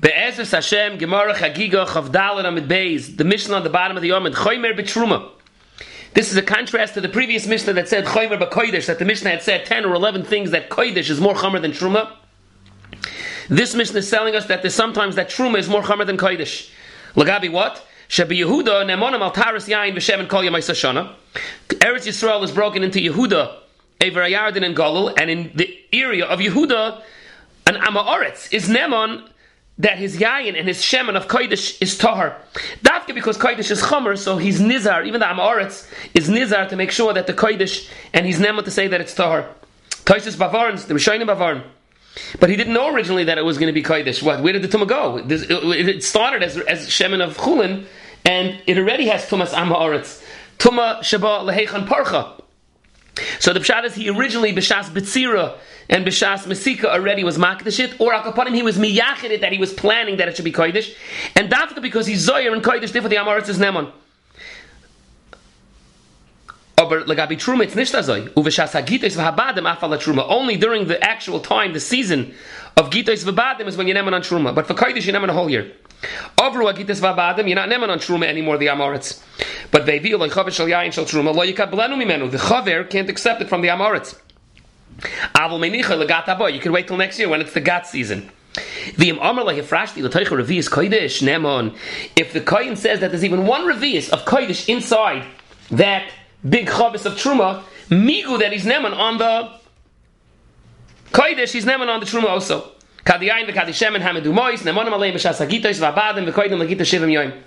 Be'ezus Hashem, Gemara Chagiga, Amid Beis, the Mishnah on the bottom of the Yom, and Choymer B'Truma. This is a contrast to the previous Mishnah that said Choymer B'Koidesh, that the Mishnah had said 10 or 11 things that Koidesh is more Chomer than Truma. This Mishnah is telling us that there's sometimes that Truma is more Chomer than Koidesh. Lagabi what? Shabi Yehuda, Nemonim Al Taras Yain V'Shem and Kol Yamai Shana. Eretz Yisrael is broken into Yehuda, Ever and Golul, and in the area of Yehuda, an Amaoretz is Nemon, that his yayin and his shemen of kodesh is tahar. Dafke because kodesh is chomer, so he's nizar. Even the amoritz is nizar to make sure that the kodesh and he's nema to say that it's tahar. Toisus bavarns, the Rishonim bavarn. But he didn't know originally that it was going to be kodesh. What? Where did the tumah go? It started as, as shemen of chulin, and it already has tumas amoritz. Tuma shaba lehechan parcha. So the pshat is he originally b'shas betzira and b'shas mesika already was makdashit, or akapanim he was miyachid it that he was planning that it should be kodesh, and dafka because he's zoyer and kodesh different the amaretz is nemon. Truma. Only during the actual time, the season of gitos v'badim is when you're on truma. But for kodesh you're neman a whole year. Avru agitas v'abadim, you're not neman on truma anymore, the amoritz. But ve'vi lo chaver shal yain shal truma, lo yikablenu mimenu. The chaver can't accept it from the amoritz. Avul menicha legat boy. You can wait till next year when it's the gat season. If the Kohen says that there's even one Revius of Kodesh inside that big Chavis of Truma, Migu that he's Nemon on the Kodesh, he's Nemon on the Truma also. Kadiyayin v'kadishem and Hamidu Mois, Nemonim Alei Meshas Hagitos v'abadim shivim yoim.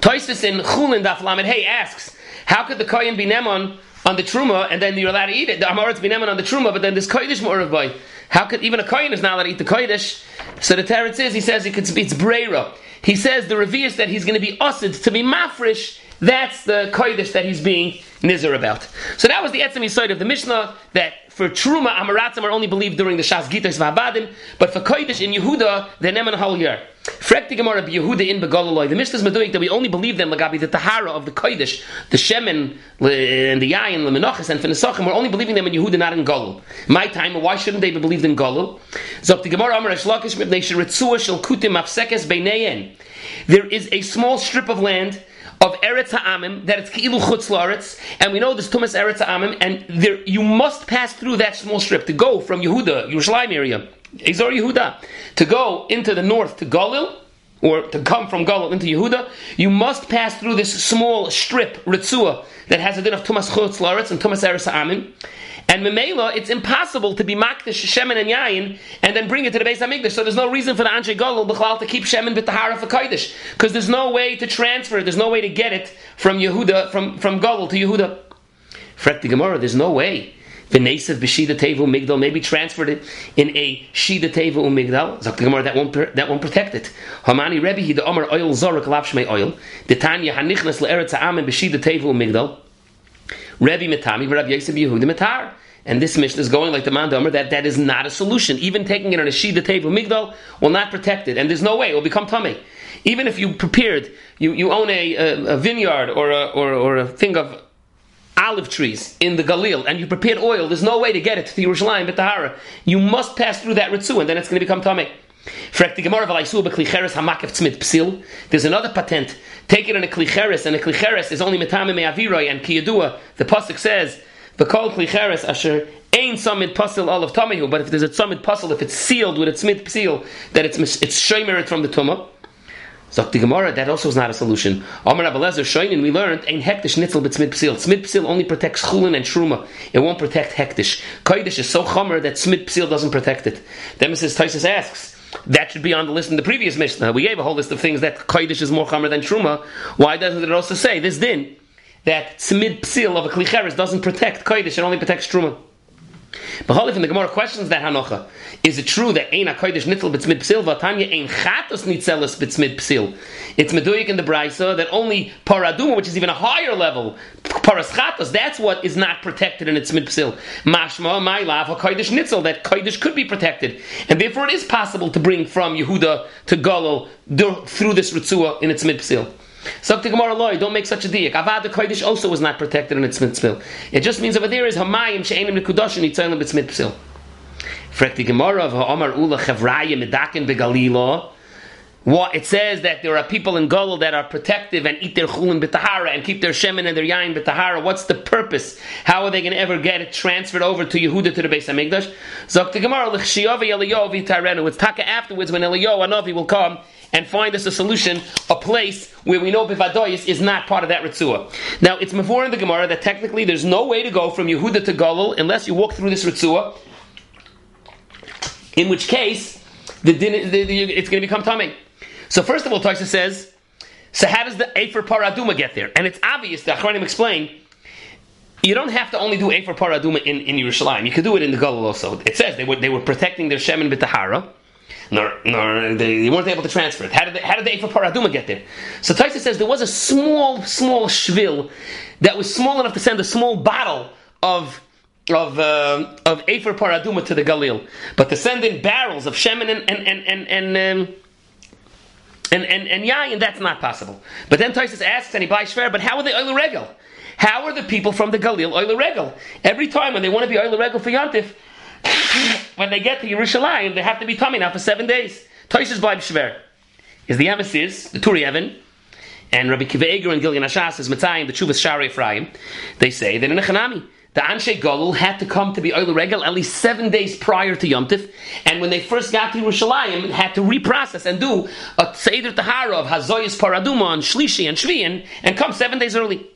Toisus in Chulin Daf Lamed Hey asks, how could the Kohen be Nemon on the truma, and then you're allowed to eat it. The amaretz bineman on the truma, but then this kodesh morav boy. How could even a kohen is not allowed to eat the kodesh? So the teretz is he says it could be it's breira. He says the revius that he's going to be used to be mafresh. That's the kodesh that he's being nizer about. So that was the etzem side of the Mishnah that for truma amaratzim are only believed during the shas gitas v'abadim, but for kodesh in Yehuda they're neman whole year. Frek the Gemara Yehuda in Begalaloi. The Mishnah is meduik that we only believe them lagabi the tahara of the kodesh, the shemen and the yayin, the menachas and finisachim. We're only believing them in Yehuda, not in Galul. My time, why shouldn't they be believed in Galul? Zok the Gemara Amar Eshlakish mibnei shiritzua shel kutim afsekes beineyen. There is a small strip of land of Eretz Ha'amim, that it's Ki'ilu Chutz La'aretz, and we know this Tumas Eretz Ha'amim, and there, you must pass through that small strip to go from Yehuda, Yerushalayim area, Ezor Yehuda, to go into the north to Galil, or to come from Galil into Yehuda, you must pass through this small strip, Ritzua, that has a din of Tumas Chutz La'aretz and Tumas Eretz Ha'amim, and Memela, it's impossible to be makdish shemen and yayin and then bring it to the base Hamikdash. So there's no reason for the Anshe B'chlal to keep shemen b'tahara for Kodesh. Because there's no way to transfer it, there's no way to get it from Yehuda, from, from Golul to Yehuda. Fret the Gemara, there's no way. V'nesev b'shida tevu migdal, maybe transferred it in a shida tevu umigdal. Zok the Gemara, that won't, that won't protect it. Hamani Rebbe, he the Omer oil zorak lavshmei oil. The Tanya hanichnas le'eretz ha'amen b'shida tevu umigdal. Rebbe Metami, Rabbi Yosef Yehuda Metar. And this mission is going like the Mandomer that that is not a solution. Even taking it on a Shida Tevu Migdal will not protect it. And there's no way, it will become tummy. Even if you prepared, you, you own a, a, a vineyard or a, or, or a thing of olive trees in the Galil and you prepared oil, there's no way to get it to the Yerushalayim, Tahara. You must pass through that Ritzu and then it's going to become tummy. There's another patent. Take it in a klicheres, and a klicheres is only metame me'aviroi, and kiyadua. The pasuk says, "The kol klicheres asher ain summit pasul all of tamihu." But if there's a summit pasul, if it's sealed with a tzmit seal, that it's it's shoymerit from the tumah. So the Gemara, that also is not a solution. Amar Abelezer Shoinin, we learned ein hektish nitzel b'tzmit psil. Tzmit psil only protects chulin and truma. It won't protect hektish. Kodesh is so chomer that tzmit psil doesn't protect it. Then Mrs. Asks. That should be on the list in the previous Mishnah. We gave a whole list of things that Kodesh is more chomer than truma. Why doesn't it also say this din that tzmid psil of a klicheres doesn't protect Kodesh, it only protects truma? Behalif in the Gemara questions that hanocha. Is it true that ein kodesh nitzel b'tzmid psil v'atanya ein chatos nitzelis b'tzmid psil? It's meduyik in the brisa that only paraduma, which is even a higher level, paras chatos, that's what is not protected in its mid psil. Mashma my lav kodesh nitzel that kodesh could be protected, and therefore it is possible to bring from Yehuda to Galil through this ritzua in its mid psil. Gemara Loi, don't make such a diak. Avad the Kodesh also was not protected in its mitzvah. It just means over there is Hamayim she'enim nekudoshin yitzayim b'tzmit psil. Frek the Gemara of Omar Ula Chevraya Medakin Begalila. What it says that there are people in Galil that are protective and eat their chulin b'tahara and keep their shemen and their yain b'tahara. What's the purpose? How are they going to ever get it transferred over to Yehuda to the Beis Hamikdash? Zok the Gemara l'chshiyov Eliyahu v'tarenu. It's taka afterwards when Eliyahu Anavi will come and find us a solution, a place where we know Bivadoyis is not part of that Ritzua. Now, it's before in the Gemara that technically there's no way to go from Yehuda to Galil unless you walk through this Ritzua, in which case, the, the, the, it's going to become tummy. So first of all, Taisa says, so how does the Efer Paraduma get there? And it's obvious, the Achronim explain, you don't have to only do Efer Paraduma in, in Yerushalayim. You could do it in the Galil also. It says they were, they were protecting their Shemin B'Tahara, nor, nor they, weren't able to transfer it. How did, they, how did the Efer Paraduma get there? So Taisa says there was a small, small shvil that was small enough to send a small bottle of of uh, of Efer Paraduma to the Galil, but to send in barrels of Shemin and and and and, and um, and and and that's not possible. But then Tosis asks, and he buys shver, but how are they oil regal? How are the people from the Galil oil regal? Every time when they want to be oil regal for Yantif, when they get to Yerushalayim, they have to be coming now for seven days. Tosis buys shver. Is the emissaries, the Turi Evan, and Rabbi Kiva and Gilgan Ashas is Matzayim, the Chuvas Shari Ephraim, they say that in a Chanami, the Anshe Golul had to come to be Oil Regel at least seven days prior to Yom Tif, and when they first got to Yerushalayim, had to reprocess and do a Seder Tahara of Hazoyas Paraduma and Shlishi and Shvian, and come seven days early.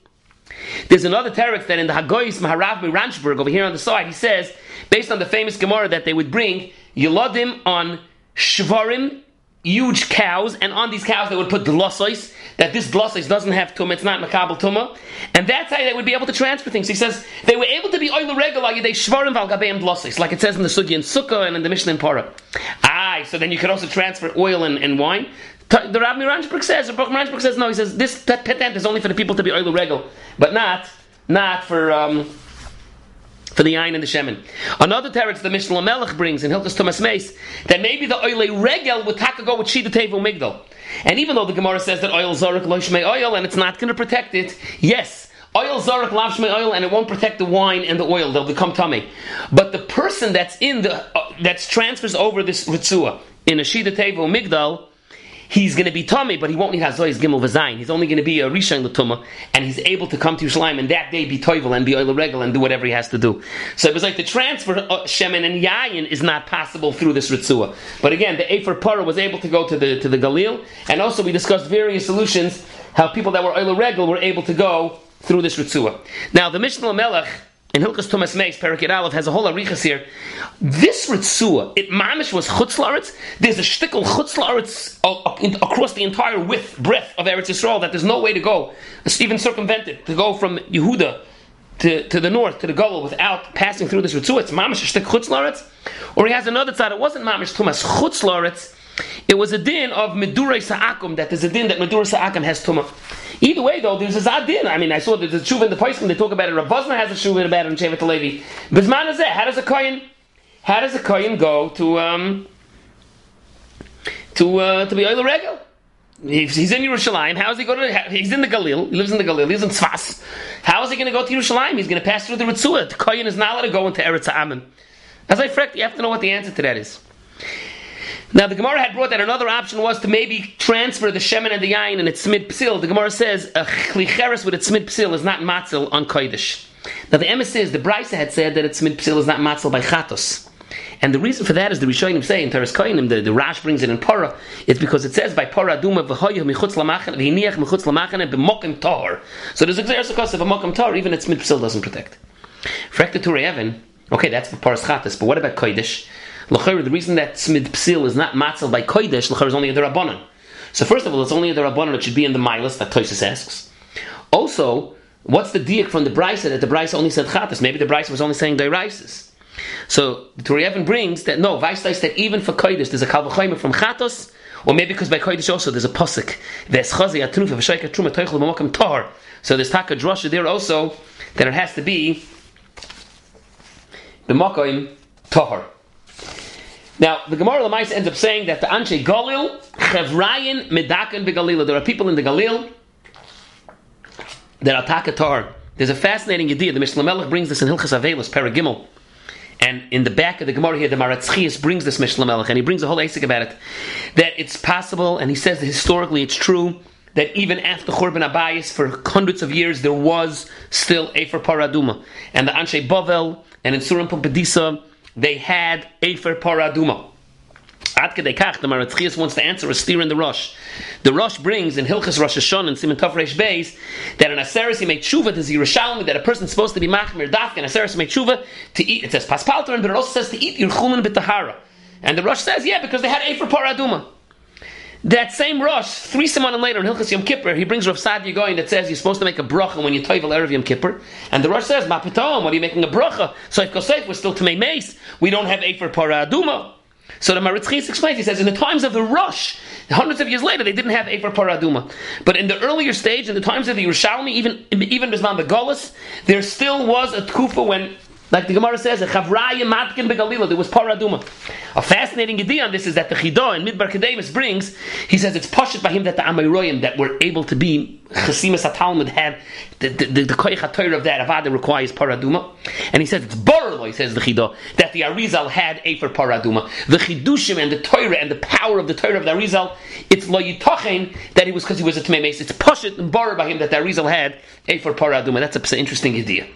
There's another teretz that in the Hagoyis Maharav Miranchburg over here on the side, he says, based on the famous Gemara that they would bring Yeladim on Shvarim huge cows, and on these cows they would put glossois, that this glossois doesn't have tumah, it's not makabel tumah, and that's how they would be able to transfer things. He says they were able to be oil regular, they shvarim valgabeim glossois, like it says in the Sugi in Sukkah and in the Mishnah in Parah. Aye, so then you could also transfer oil and, and wine. The Rabbi Miranchberg says, the Rabbi Miranchberg says, no, he says this patent is only for the people to be oil regular, but not, not for, um, for the Ayin and the Shemin. Another teretz the Mishnah Melech brings in Hilchas Tumas Meis that maybe the oil regel would taka go with Shida Tevu Migdal. And even though the Gemara says that oil zarek loishmei oil and it's not going to protect it, yes, oil zarek lavshmei oil and it won't protect the wine and the oil; they'll become tummy. But the person that's in the uh, that's transfers over this ritzua in a Shida Tevu Migdal he's going to be tummy, but he won't need Hazoy's Gimel Vazayin. He's only going to be a Rishon Latuma, and he's able to come to Yerushalayim and that day be Toivel and be Oil Regal and do whatever he has to do. So it was like the transfer of uh, Shemin and Yayin is not possible through this Ritzua. But again, the Efer Para was able to go to the to the Galil, and also we discussed various solutions how people that were Oil Regal were able to go through this Ritzua. Now the Mishnah Melech in Hilchas Tumas Meis, Perakid Aleph, has a whole arichas here. This Ritzua, it mamish was chutzlaritz. There's a shtickle chutzlaritz across the entire width, breadth of Eretz Yisrael that there's no way to go. It's even circumvented to go from Yehuda to, to the north, to the Gullah, without passing through this Ritzua. It's mamish a shtick chutzlaritz. Or he has another side, it wasn't mamish tumas chutzlaritz. It was a din of Medurei Sa'akum, that there's a din that Medurei Sa'akum has tumah. Either way, though, there's a zadin. I mean, I saw there's a shuv in the Paiskim, they talk about it. Wosner has a shuv about it in Shevet Levi. Bisman is How does a kohen, how does a kohen go to, um, to, uh, to be oil regal? He's in Yerushalayim. How is he going to? He's in the Galil. He lives in the Galil. He lives in Tzfas. How is he going to go to Yerushalayim? He's going to pass through the Ritzua. The Kohen is not allowed to go into Eretz Ha'amin. As I frecked, you have to know what the answer to that is. Now the Gemara had brought that another option was to maybe transfer the shemen and the yain and its smid psil. The Gemara says a chlicheres with its smid psil is not matzil on kodesh. Now the emes says the Brisa had said that its smid psil is not matzil by chatos. And the reason for that is the Rishonim say in Teres Koinim, the, the Rash brings it in Porah, it's because it says by Porah Duma v'hoyah michutz lamachan v'hiniach michutz lamachan b'mokim tar. So there's a xeris of a mokim tar, even its psil doesn't protect. Frekta Turei Evan, okay, that's for Porah's chatos, but what about kodesh? L'chayr, the reason that smid psil is not matzal by kodesh, l'chayr is only a derabanan. So first of all, it's only a derabanan that should be in the milas that Toisus asks. Also, what's the diak from the brisa that the brisa only said chatas? Maybe the brisa was only saying deirisis. So the Turiyevin brings that no, Vaistais that even for kodesh there's a kalvachayim from chatos, or maybe because by kodesh also there's a posik. There's chazi v'shaika truma tar. So there's taka drasha there also that it has to be the b'mokam tahar. Now, the Gemara Lamais ends up saying that the Anshe Galil, Chevrayin, Medakan, Begalila. There are people in the Galil that are Takatar. There's a fascinating idea. The Melech brings this in Hilchas Avelis, Paragimel. And in the back of the Gemara here, the Maratzchias brings this Mishnah Melech, and he brings a whole asik about it, that it's possible, and he says that historically it's true, that even after Churban Abayis, for hundreds of years, there was still Efer Paraduma. And the Anshe Bavel and in Surim Pumbedisa, they had Efer Paraduma. Ad kedei kach, the Maratzchias wants to answer a steer in the Rosh. The Rosh brings in Hilchas Rosh Hashanah and Simon Tov Reish Beis that an Aseres he made tshuva to Yerushalmi that a person's supposed to be machmir dafka and Aseres made tshuva to eat. It says paspalter, but it also says to eat yirchumen b'tahara. And the Rosh says, yeah, because they had Efer Paraduma. That same Rosh, three semanim later in Hilchas Yom Kippur, he brings Rav Sadia going that says you're supposed to make a bracha when you toivel erev Yom Kippur, and the Rosh says, "Ma what are you making a bracha?" So if Kosef, we're still to make mace. We don't have Efer Paraduma. So the Maritzchis explains, he says, in the times of the Rosh, hundreds of years later, they didn't have Efer Paraduma. But in the earlier stage, in the times of the Yerushalmi, even, even Bisman the there still was a tkufa when like the Gemara says, a chavraya matkin begalila, there was paraduma. A fascinating idea on this is that the Chidah and Midbar Kedemus brings, he says it's poshut by him that the Amayroyim that were able to be Chasimas HaTalmud had the the, the, the of that avada requires paraduma, and he says it's borlo. He says the Chidah that the Arizal had a for paraduma. The Chidushim and the Torah and the power of the Torah of the Arizal, it's lo yitachen that he was because he was a Tmei It's poshut and borrowed by him that the Arizal had a for paraduma. That's an interesting idea.